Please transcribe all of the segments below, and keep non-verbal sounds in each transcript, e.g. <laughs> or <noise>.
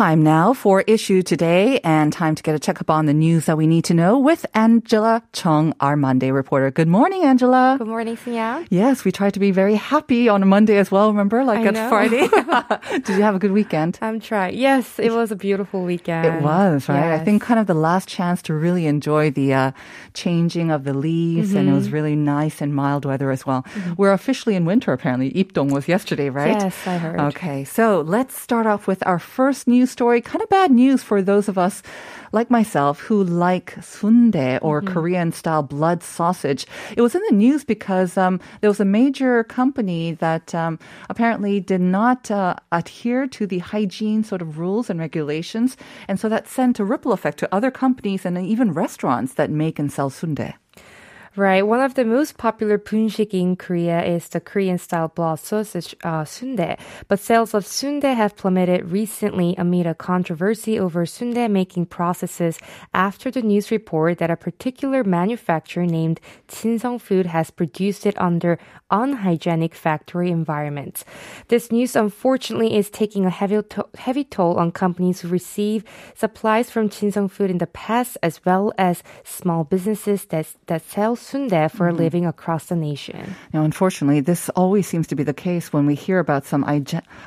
Time now for Issue Today and time to get a checkup on the news that we need to know with Angela Chung, our Monday reporter. Good morning, Angela. Good morning, Sia. Yes, we try to be very happy on a Monday as well, remember? Like I know. Friday. <laughs> <laughs> Did you have a good weekend? I'm trying. Yes, it was a beautiful weekend. It was, right? I think kind of the last chance to really enjoy the uh, changing of the leaves, and it Mm-hmm. was really nice and mild weather as well. We're officially in winter, apparently. Ipdong was yesterday, right? Yes, I heard. Okay, so let's start off with our first news story. Kind of bad news for those of us like myself who like sundae or Mm-hmm. Korean style blood sausage. It was in the news because um, there was a major company that um, apparently did not uh, adhere to the hygiene sort of rules and regulations. And so that sent a ripple effect to other companies and even restaurants that make and sell sundae. Right. One of the most popular bunsik in Korea is the Korean style blood sausage uh, sundae. But sales of sundae have plummeted recently amid a controversy over sundae making processes after the news report that a particular manufacturer named Chinsung Food has produced it under unhygienic factory environments. This news unfortunately is taking a heavy, to- heavy toll on companies who receive supplies from Chinsung Food in the past as well as small businesses that, that sell Sundae for mm-hmm. living across the nation. Now, unfortunately, this always seems to be the case when we hear about some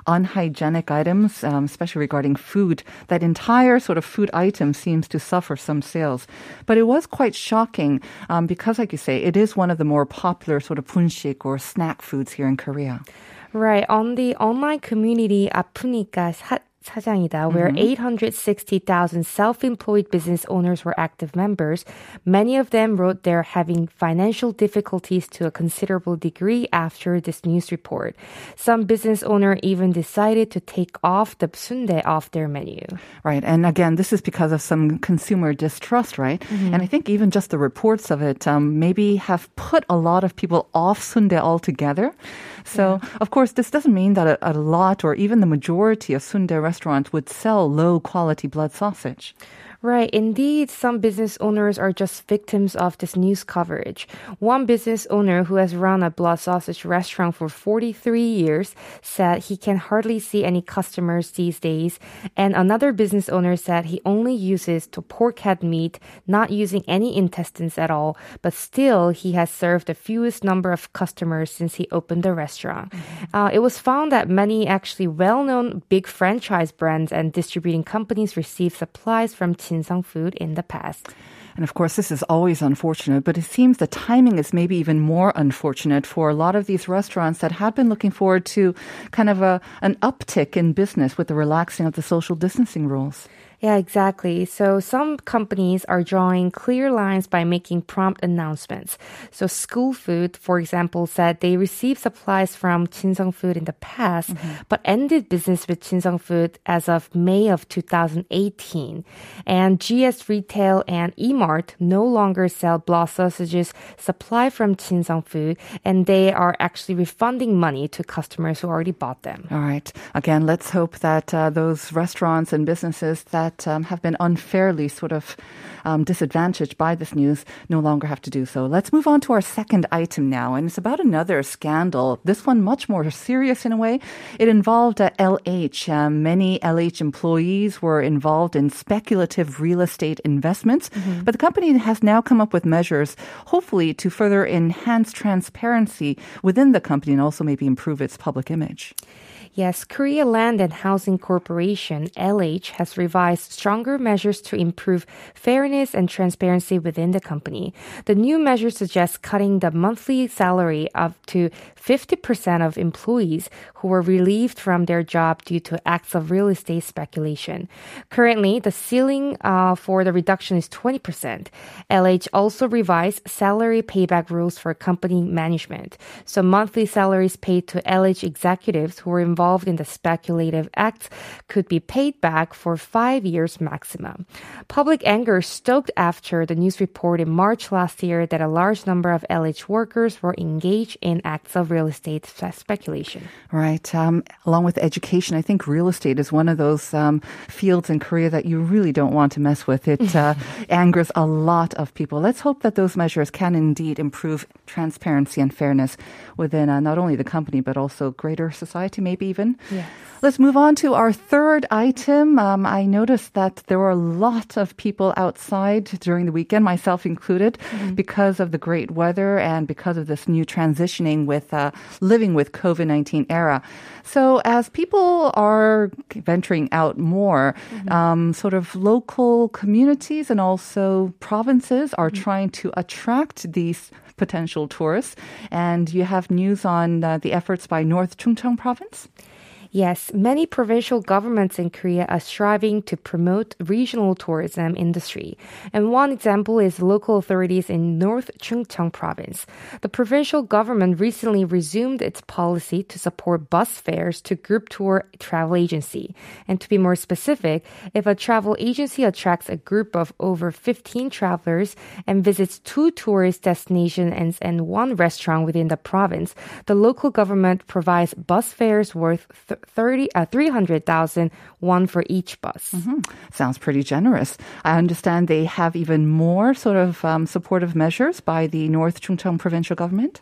unhygienic items, um, especially regarding food. That entire sort of food item seems to suffer some sales. But it was quite shocking um, because, like you say, it is one of the more popular sort of bunsik or snack foods here in Korea. Right. On the online community, 아프니까 사, 사장이다, where 860,000 self-employed business owners were active members, many of them wrote they're having financial difficulties to a considerable degree after this news report. Some business owner even decided to take off the sundae off their menu. Right. And again, this is because of some consumer distrust, right? And I think even just the reports of it um, maybe have put a lot of people off sundae altogether. So, of course, this doesn't mean that a, a lot or even the majority of sundae restaurants would sell low quality blood sausage. Right. Indeed, some business owners are just victims of this news coverage. One business owner who has run a blood sausage restaurant for 43 years said he can hardly see any customers these days. And another business owner said he only uses to pork head meat, not using any intestines at all. But still, he has served the fewest number of customers since he opened the restaurant. Uh, it was found that many actually well-known big franchise brands and distributing companies receive supplies from Chinsung Food in the past. And of course, this is always unfortunate, but it seems the timing is maybe even more unfortunate for a lot of these restaurants that had been looking forward to kind of a, an uptick in business with the relaxing of the social distancing rules. Yeah, exactly. So some companies are drawing clear lines by making prompt announcements. So School Food, for example, said they received supplies from Chinsung Food in the past, but ended business with Chinsung Food as of May of 2018. And GS Retail and Emart no longer sell block sausages supplied from Chinsung Food, and they are actually refunding money to customers who already bought them. All right. Again, let's hope that uh, those restaurants and businesses that um, have been unfairly sort of um, disadvantaged by this news no longer have to do so. Let's move on to our second item now, and it's about another scandal. This one much more serious in a way. It involved uh, LH. Um, many LH employees were involved in speculative real estate investments, but the company has now come up with measures, hopefully, to further enhance transparency within the company and also maybe improve its public image. Yes, Korea Land and Housing Corporation, LH, has revised stronger measures to improve fairness and transparency within the company. The new measure suggests cutting the monthly salary up to 50% of employees who were relieved from their job due to acts of real estate speculation. Currently, the ceiling uh, for the reduction is 20%. LH also revised salary payback rules for company management. So monthly salaries paid to LH executives who were involved in the speculative acts could be paid back for five years maximum. Public anger stoked after the news report in March last year that a large number of LH workers were engaged in acts of real estate speculation. Right. Um, along with education, I think real estate is one of those um, fields in Korea that you really don't want to mess with. It uh, <laughs> angers a lot of people. Let's hope that those measures can indeed improve transparency and fairness within uh, not only the company but also greater society, maybe even. Yes. Let's move on to our third item. Um, I noticed that there were a lot of people outside during the weekend, myself included, mm-hmm. because of the great weather and because of this new transitioning with uh, living with COVID 19 era. So, as people are venturing out more, mm-hmm. um, sort of local communities and also provinces are mm-hmm. trying to attract these potential tourists. And you have news on uh, the efforts by North Chungcheong province? Yes, many provincial governments in Korea are striving to promote regional tourism industry. And one example is local authorities in North Chungcheong province. The provincial government recently resumed its policy to support bus fares to group tour travel agency. And to be more specific, if a travel agency attracts a group of over 15 travelers and visits two tourist destinations and, one restaurant within the province, the local government provides bus fares worth 30, uh, 300,000 won for each bus. Mm-hmm. Sounds pretty generous. I understand they have even more sort of um, supportive measures by the North Chungcheong provincial government.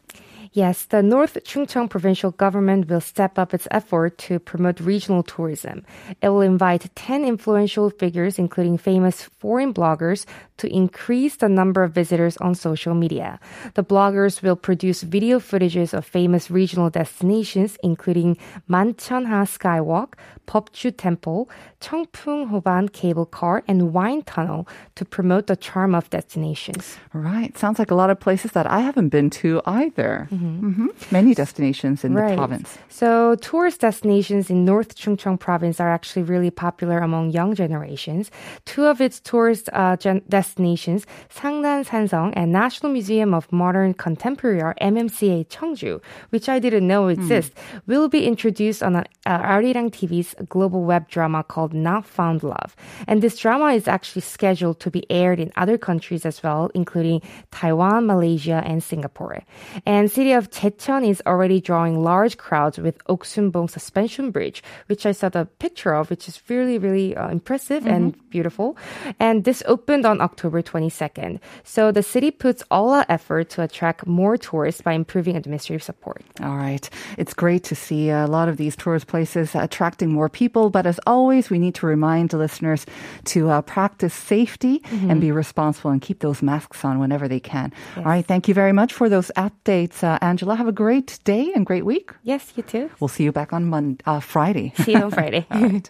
Yes, the North Chungcheong provincial government will step up its effort to promote regional tourism. It will invite 10 influential figures, including famous foreign bloggers, to increase the number of visitors on social media. The bloggers will produce video footages of famous regional destinations, including Mancheonha Skywalk, Popju Temple, Cheongpung Hoban Cable Car, and Wine Tunnel to promote the charm of destinations. Right. Sounds like a lot of places that I haven't been to either. Mm-hmm. Mm-hmm. Many destinations in right. the province. So, tourist destinations in North Chungcheong province are actually really popular among young generations. Two of its tourist uh, gen- destinations, Sangdang Sanseong and National Museum of Modern Contemporary Art, MMCA Cheongju, which I didn't know hmm. exist, mm. will be introduced on uh, Arirang TV's global web drama called Not Found Love. And this drama is actually scheduled to be aired in other countries as well, including Taiwan, Malaysia, and Singapore. And city of Jecheon is already drawing large crowds with Oksunbong Suspension Bridge, which I saw the picture of, which is really, really uh, impressive mm-hmm. and beautiful. And this opened on October 22nd. So the city puts all our effort to attract more tourists by improving administrative support. All right. It's great to see a lot of these tourist places attracting more people. But as always, we need to remind listeners to uh, practice safety mm-hmm. and be responsible and keep those masks on whenever they can. Yes. All right. Thank you very much for those updates, uh, Angela. Have a great day and great week. Yes, you too. We'll see you back on Monday, uh, Friday. See you on <laughs> Friday. All right.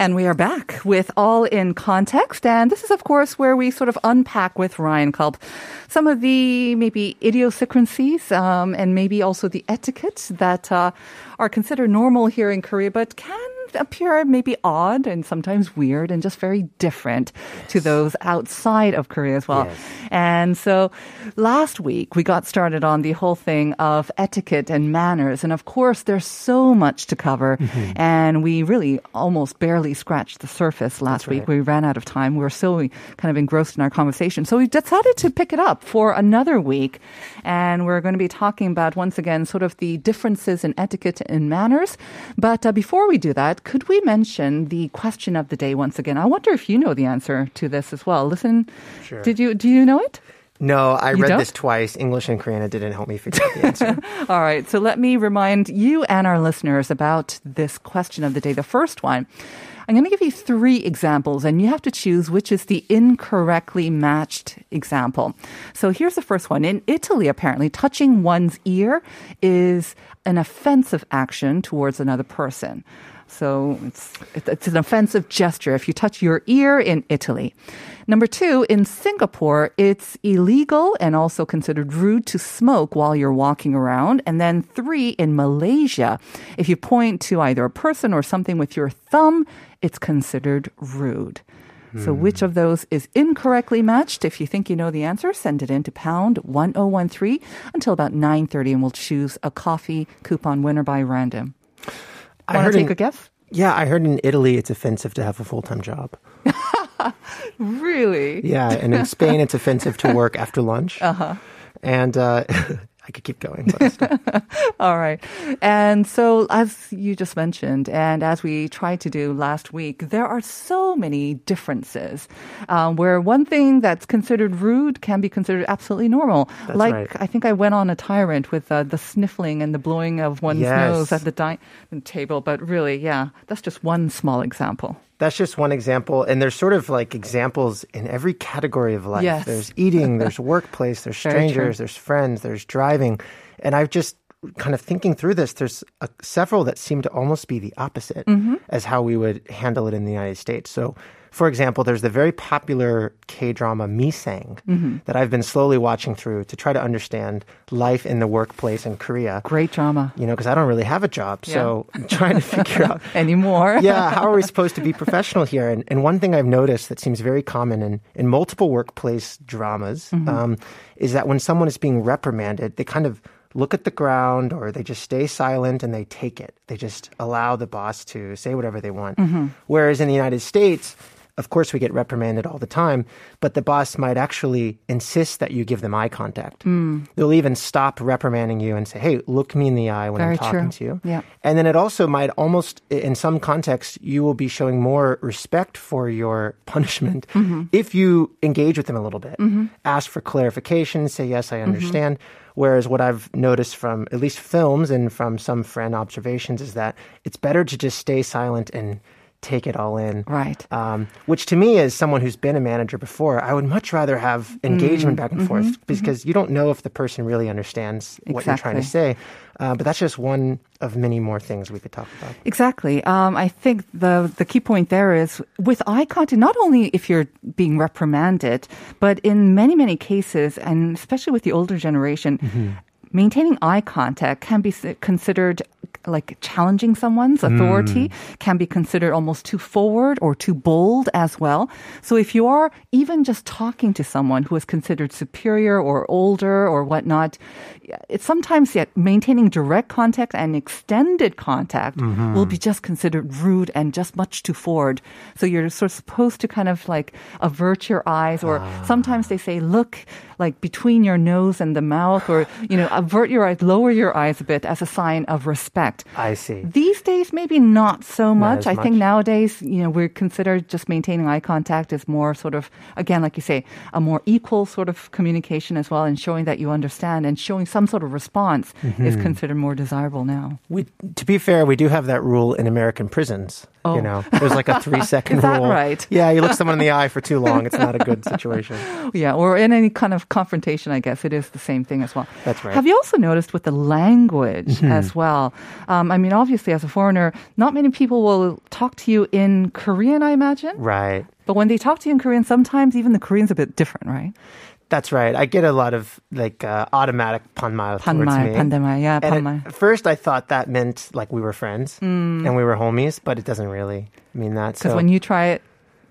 And we are back with All in Context. And this is, of course, where we sort of unpack with Ryan Kulp some of the maybe idiosyncrasies um, and maybe also the etiquette that uh, are considered normal here in Korea, but can appear maybe odd and sometimes weird and just very different to those outside of Korea as well. Yes. And so last week we got started on the whole thing of etiquette and manners. And of course, there's so much to cover. Mm-hmm. And we really almost barely scratched the surface last week. right. We ran out of time. We were so kind of engrossed in our conversation. So we decided to pick it up for another week. And we're going to be talking about, once again, sort of the differences in etiquette and manners. But uh, before we do that, could we mention the question of the day once again? I wonder if you know the answer to this as well. Listen, Sure. did you, do you know it? No, I You read don't? this twice. English and Korean. Didn't help me figure out the answer. <laughs> All right. So let me remind you and our listeners about this question of the day. The first one. I'm going to give you three examples, and you have to choose which is the incorrectly matched example. So here's the first one. In Italy, apparently, touching one's ear is an offensive action towards another person. So it's, it's an offensive gesture if you touch your ear in Italy. Number two, in Singapore, it's illegal and also considered rude to smoke while you're walking around. And then three, in Malaysia, if you point to either a person or something with your thumb, it's considered rude. So hmm. which of those is incorrectly matched? If you think you know the answer, send it in to pound 1013 until about 9.30 and we'll choose a coffee coupon winner by random. I heard take in- a guess? Yeah, I heard in Italy it's offensive to have a full time job. <laughs> Really? Yeah, and in Spain it's offensive to work after lunch. Uh-huh. And uh, <laughs> I could keep going. <laughs> All right. And so, as you just mentioned, and as we tried to do last week, there are so many differences um, where one thing that's considered rude can be considered absolutely normal. That's like, right. I think I went on a tyrant with uh, the sniffling and the blowing of one's Yes. nose at the dining table. But really, yeah, that's just one small example. That's just one example. And there's sort of like examples in every category of life. Yes. There's eating, there's workplace, there's <laughs> strangers, there's friends, there's driving. And I've just kind of thinking through this, there's a, several that seem to almost be the opposite Mm-hmm. as how we would handle it in the United States. So, for example, there's the very popular K drama Misaeng Mm-hmm. that I've been slowly watching through to try to understand life in the workplace in Korea. Great drama. You know, because I don't really have a job. So I'm trying to figure out <laughs> Anymore? <laughs> yeah, how are we supposed to be professional here? And, and one thing I've noticed that seems very common in, in multiple workplace dramas um, is that when someone is being reprimanded, they kind of look at the ground or they just stay silent and they take it. They just allow the boss to say whatever they want. Mm-hmm. Whereas in the United States, of course, we get reprimanded all the time, but the boss might actually insist that you give them eye contact. Hmm. They'll even stop reprimanding you and say, hey, look me in the eye when Very I'm talking true. to you. Yeah. And then it also might almost, in some contexts, you will be showing more respect for your punishment mm-hmm. if you engage with them a little bit. Mm-hmm. Ask for clarification, say, yes, I mm-hmm. understand. Whereas what I've noticed from at least films and from some friend observations is that it's better to just stay silent and take it all in. Right. Um, which to me, as someone who's been a manager before, I would much rather have engagement back and forth because you don't know if the person really understands what you're trying to say. Uh, but that's just one of many more things we could talk about. Exactly. Um, I think the the key point there is with eye contact. Not only if you're being reprimanded, but in many many cases, and especially with the older generation, maintaining eye contact can be considered like challenging someone's authority hmm. can be considered almost too forward or too bold as well. So if you are even just talking to someone who is considered superior or older or whatnot, it's sometimes yet maintaining direct contact and extended contact mm-hmm. will be just considered rude and just much too forward. So you're sort of supposed to kind of like avert your eyes or ah. sometimes they say look like between your nose and the mouth or you know avert your eyes lower your eyes a bit as a sign of respect I see. these days maybe not so much as i think much. nowadays you know we're considered just maintaining eye contact is more sort of again like you say a more equal sort of communication as well and showing that you understand and showing some sort of response is Mm-hmm. considered more desirable now We, to be fair, we do have that rule in American prisons. Oh. You know, there's like a <laughs> three second Is that rule. right? Yeah, you look someone in the <laughs> eye for too long. It's not a good situation. <laughs> Yeah, or in any kind of confrontation, I guess it is the same thing as well. That's right. Have you also noticed with the language as well? Um, I mean, obviously, as a foreigner, not many people will talk to you in Korean, I imagine. Right. But when they talk to you in Korean, sometimes even the Korean's a bit different, right? That's right. I get a lot of like uh, automatic banmal towards me. yeah, And banmal. at first, I thought that meant like we were friends and we were homies, but it doesn't really mean that. Because So when you try it,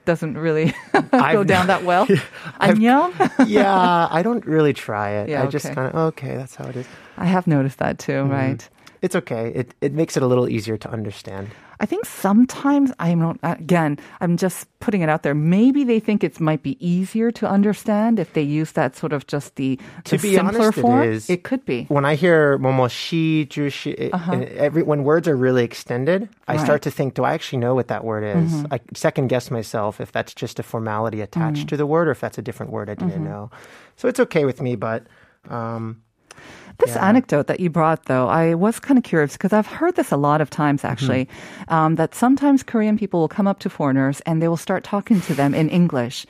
doesn't really <laughs> go down that well. <laughs> 안녕. <laughs> yeah, I don't really try it. Yeah, I just kind of okay. That's how it is. I have noticed that too, Mm-hmm. right? It's okay. It it makes it a little easier to understand. I think sometimes I'm not, again, I'm just putting it out there. Maybe they think it might be easier to understand if they use that sort of just the, To be simpler honest, it form. is. It could be. When I hear momo shi, ju shi, every when words are really extended, I Right. start to think, do I actually know what that word is? Mm-hmm. I second guess myself if that's just a formality attached mm-hmm. to the word or if that's a different word I didn't mm-hmm. know. So it's okay with me, but um, This Yeah. anecdote that you brought, though, I was kind of curious because I've heard this a lot of times actually, um, that sometimes Korean people will come up to foreigners and they will start talking to them in English.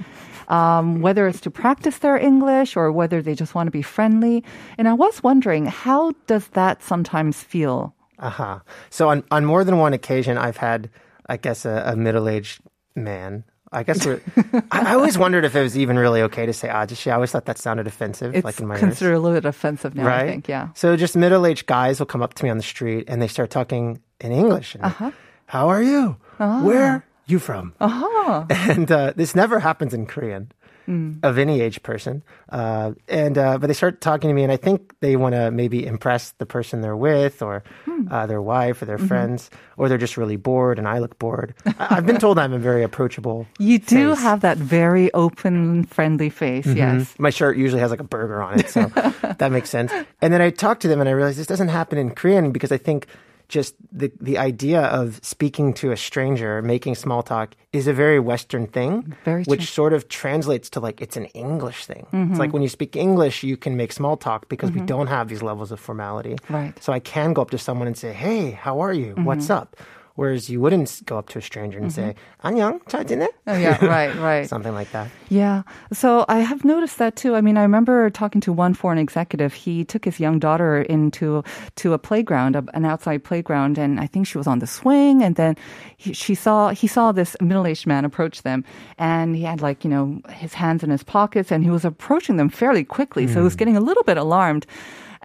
Um, whether it's to practice their English or whether they just want to be friendly. And I was wondering, how does that sometimes feel? uh-huh. So on on more than one occasion, I've had, I guess, a, a middle aged man. I guess we're, <laughs> I, I always wondered if it was even really okay to say ajishi. I always thought that sounded offensive, It's like in my ears. considered a little bit offensive now, right? I think, yeah. So just middle-aged guys will come up to me on the street and they start talking in English. And, Uh-huh. How are you? Where are you from? Uh-huh. <laughs> And uh, this never happens in Korean Hmm. of any age person. Uh, and uh, but they start talking to me, and I think they want to maybe impress the person they're with, or Hmm. uh, their wife, or their Mm-hmm. friends, or they're just really bored, and I look bored. I- I've been told I'm a very approachable. <laughs> You do face. have that very open, friendly face, yes. My shirt usually has like a burger on it, so <laughs> that makes sense. And then I talk to them and I realize this doesn't happen in Korean because I think just the the idea of speaking to a stranger, making small talk is a very Western thing, Very which sort of translates to like it's an English thing. It's mm-hmm. like when you speak English, you can make small talk because we mm-hmm. don't have these levels of formality. Right. So I can go up to someone and say, "Hey, how are you? Mm-hmm. What's up?" Whereas you wouldn't s- go up to a stranger and say, "안녕, 잘 지내?" Oh, yeah, right, <laughs> right. Something like that. Yeah. So I have noticed that too. I mean, I remember talking to one foreign executive. He took his young daughter into to a playground, a- an outside playground, and I think she was on the swing. And then he, she saw he saw this middle aged man approach them, and he had like you know his hands in his pockets, and he was approaching them fairly quickly. So he was getting a little bit alarmed.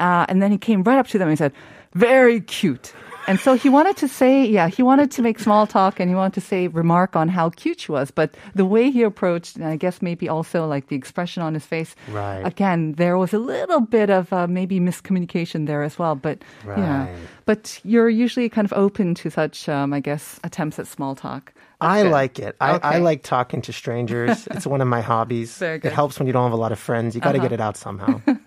Uh, and then he came right up to them and he said, "Very cute." And so he wanted to say, yeah, he wanted to make small talk and he wanted to say, remark on how cute she was. But the way he approached, and I guess maybe also like the expression on his face, Right. again, there was a little bit of uh, maybe miscommunication there as well. But, yeah, but you're usually kind of open to such, um, I guess, attempts at small talk. I good. like it. I, Okay. I like talking to strangers. <laughs> it's one of my hobbies. Very good. Uh-huh. It helps when you don't have a lot of friends. You got to get it out somehow. <laughs>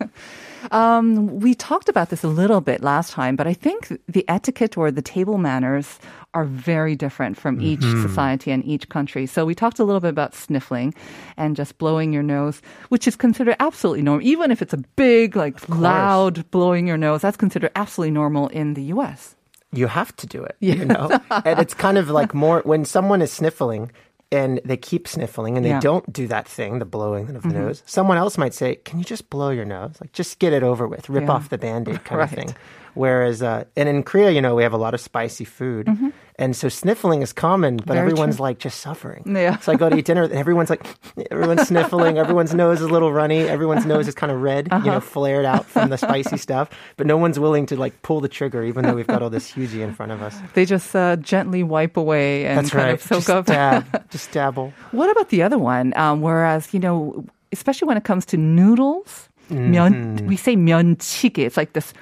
Um, we talked about this a little bit last time, but I think the etiquette or the table manners are very different from each society and each country. So we talked a little bit about sniffling and just blowing your nose, which is considered absolutely normal. Even if it's a big, like loud blowing your nose, that's considered absolutely normal in the US. you have to do it. You know, and it's kind of like more when someone is sniffling and they keep sniffling and they Yeah. don't do that thing, the blowing of the mm-hmm. nose. Someone else might say, "Can you just blow your nose? Like just get it over with, rip Yeah. off the band-aid kind of <laughs> thing." Whereas, uh, and in Korea, you know, we have a lot of spicy food, and so sniffling is common, but Very everyone's true. like just suffering. Yeah. So I go to eat dinner, and everyone's like, <laughs> everyone's sniffling, <laughs> everyone's nose is a little runny, everyone's nose is kind of red, you know, flared out from the spicy stuff, <laughs> but no one's willing to like pull the trigger, even though we've got all this hugie in front of us. They just uh, gently wipe away and That's kind right. of soak just up. dab, just dabble. What about the other one? Um, whereas, you know, especially when it comes to noodles, 면, we say 면치기. It's like this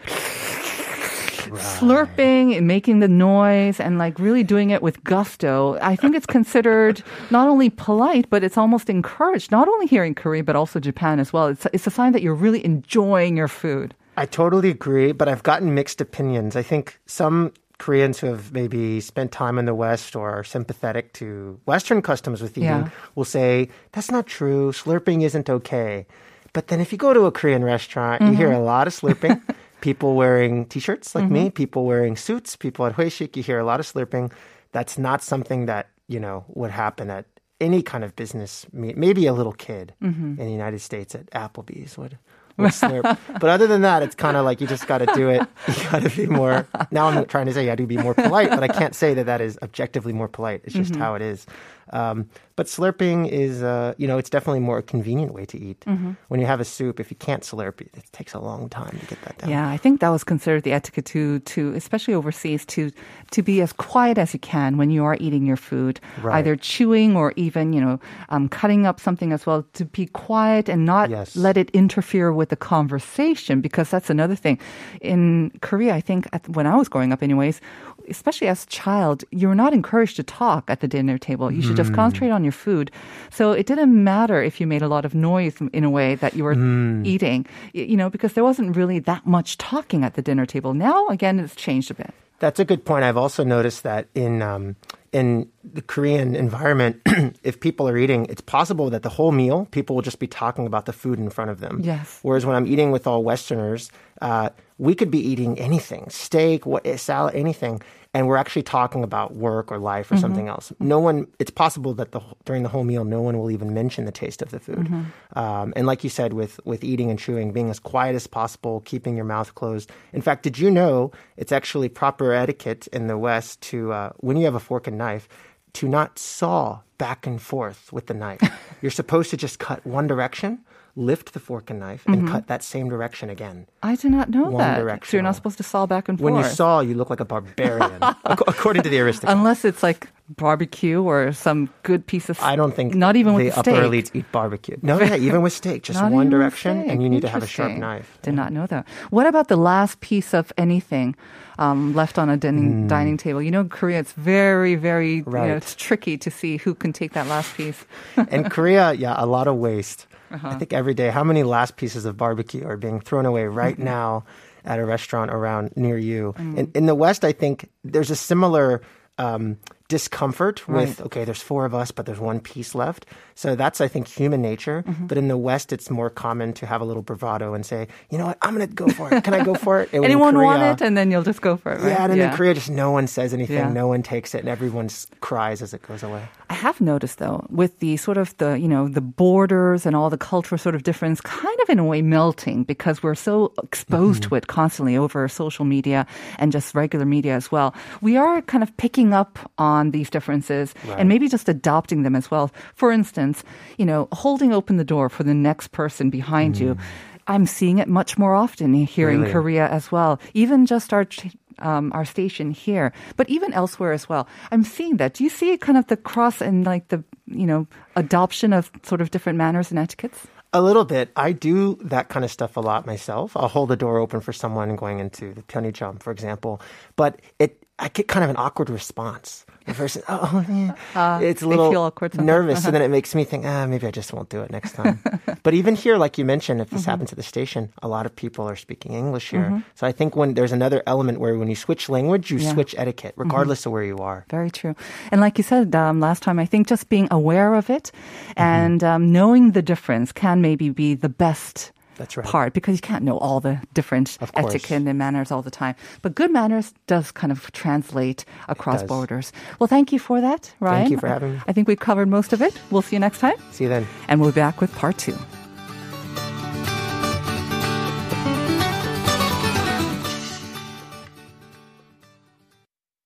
slurping and making the noise and like really doing it with gusto. I think it's considered not only polite, but it's almost encouraged, not only here in Korea, but also Japan as well. It's, it's a sign that you're really enjoying your food. I totally agree, but I've gotten mixed opinions. I think some Koreans who have maybe spent time in the West or are sympathetic to Western customs with eating Yeah. will say, that's not true. Slurping isn't okay. But then if you go to a Korean restaurant, you hear mm-hmm. a lot of slurping. <laughs> people wearing t shirts like me, mm-hmm. people wearing suits, people at hoesik, you hear a lot of slurping. That's not something that, you know, would happen at any kind of business. me- Maybe a little kid mm-hmm. in the United States at Applebee's would slurp. <laughs> but other than that, it's kind of like you just got to do it. You got to be more. Now I'm trying to say you have to be more polite, but I can't say that that is objectively more polite. It's just mm-hmm. how it is. Um, but slurping is, uh, you know, it's definitely more a convenient way to eat. When you have a soup, if you can't slurp, it, it takes a long time to get that down. Yeah, I think that was considered the etiquette to, to especially overseas, to to be as quiet as you can when you are eating your food, Right. either chewing or even you know um, cutting up something as well. To be quiet and not Yes. let it interfere with the conversation, because that's another thing. In Korea, I think at, when I was growing up, anyways, especially as a child, you were not encouraged to talk at the dinner table. You should just Hmm. concentrate on your food. So it didn't matter if you made a lot of noise in a way that you were Hmm. eating, you know, because there wasn't really that much talking at the dinner table. Now, again, it's changed a bit. That's a good point. I've also noticed that in um, in the Korean environment, <clears throat> if people are eating, it's possible that the whole meal people will just be talking about the food in front of them. Yes. Whereas when I'm eating with all Westerners, uh, we could be eating anything, steak, what, salad, anything, and we're actually talking about work or life or something else. No one. It's possible that the during the whole meal, no one will even mention the taste of the food. Um, and like you said, with with eating and chewing, being as quiet as possible, keeping your mouth closed. In fact, did you know it's actually proper etiquette in the West to uh, when you have a fork and knife to not saw back and forth with the knife. <laughs> You're supposed to just cut one direction, lift the fork and knife, and cut that same direction again. I did not know One that. So you're not supposed to saw back and forth. When you saw, you look like a barbarian, <laughs> according to the aristocrat. Unless it's like barbecue or some good piece of. Steak. I don't think Not even the with the upper steak. elites eat barbecue. No, yeah, even with steak, just Not one direction, and you need to have a sharp knife. Did not know that. What about the last piece of anything um, left on a dining, dining table? You know, in Korea, it's very, very, you know. It's tricky to see who can take that last piece. In Korea, yeah, a lot of waste. Uh-huh. I think every day, how many last pieces of barbecue are being thrown away right Mm-hmm. now at a restaurant around near you? Mm. In, in the West, I think there's a similar um, discomfort with, Right. okay, there's four of us, but there's one piece left. So that's, I think, human nature. Mm-hmm. But in the West, it's more common to have a little bravado and say, you know what, I'm going to go for it. Can I go for it? <laughs> And Anyone want it, and then you'll just go for it. Right? Yeah, and in Korea, just no one says anything, Yeah. no one takes it, and everyone cries as it goes away. I have noticed though, with the sort of the, you know, the borders and all the cultural sort of difference kind of in a way melting because we're so exposed Mm-hmm. to it constantly over social media and just regular media as well. We are kind of picking up on these differences and maybe just adopting them as well. For instance, you know, holding open the door for the next person behind you. I'm seeing it much more often here in Mm. Korea as well. Even just our um, our station here, but even elsewhere as well. I'm seeing that. Do you see kind of the cross and like the you know adoption of sort of different manners and etiquettes? A little bit. I do that kind of stuff a lot myself. I'll hold the door open for someone going into the Pyeongchang, for example. But it, I get kind of an awkward response. The person, <laughs> oh, yeah. it's a little feel awkward sometimes. nervous, and then it <laughs> makes me think, ah, maybe I just won't do it next time. but even here, like you mentioned, if this Mm-hmm. happens at the station, a lot of people are speaking English here. So I think when there's another element where when you switch language, you Yeah. Mm-hmm. switch etiquette, regardless of where you are. Very true. And like you said um, last time, I think just being aware of it Mm-hmm. and um, knowing the difference can maybe be the best. That's right. Part because you can't know all the different etiquette and manners all the time. But good manners does kind of translate across borders. Well, thank you for that, Ryan. Thank you for having me. I think we've covered most of it. We'll see you next time. See you then. And we'll be back with part two.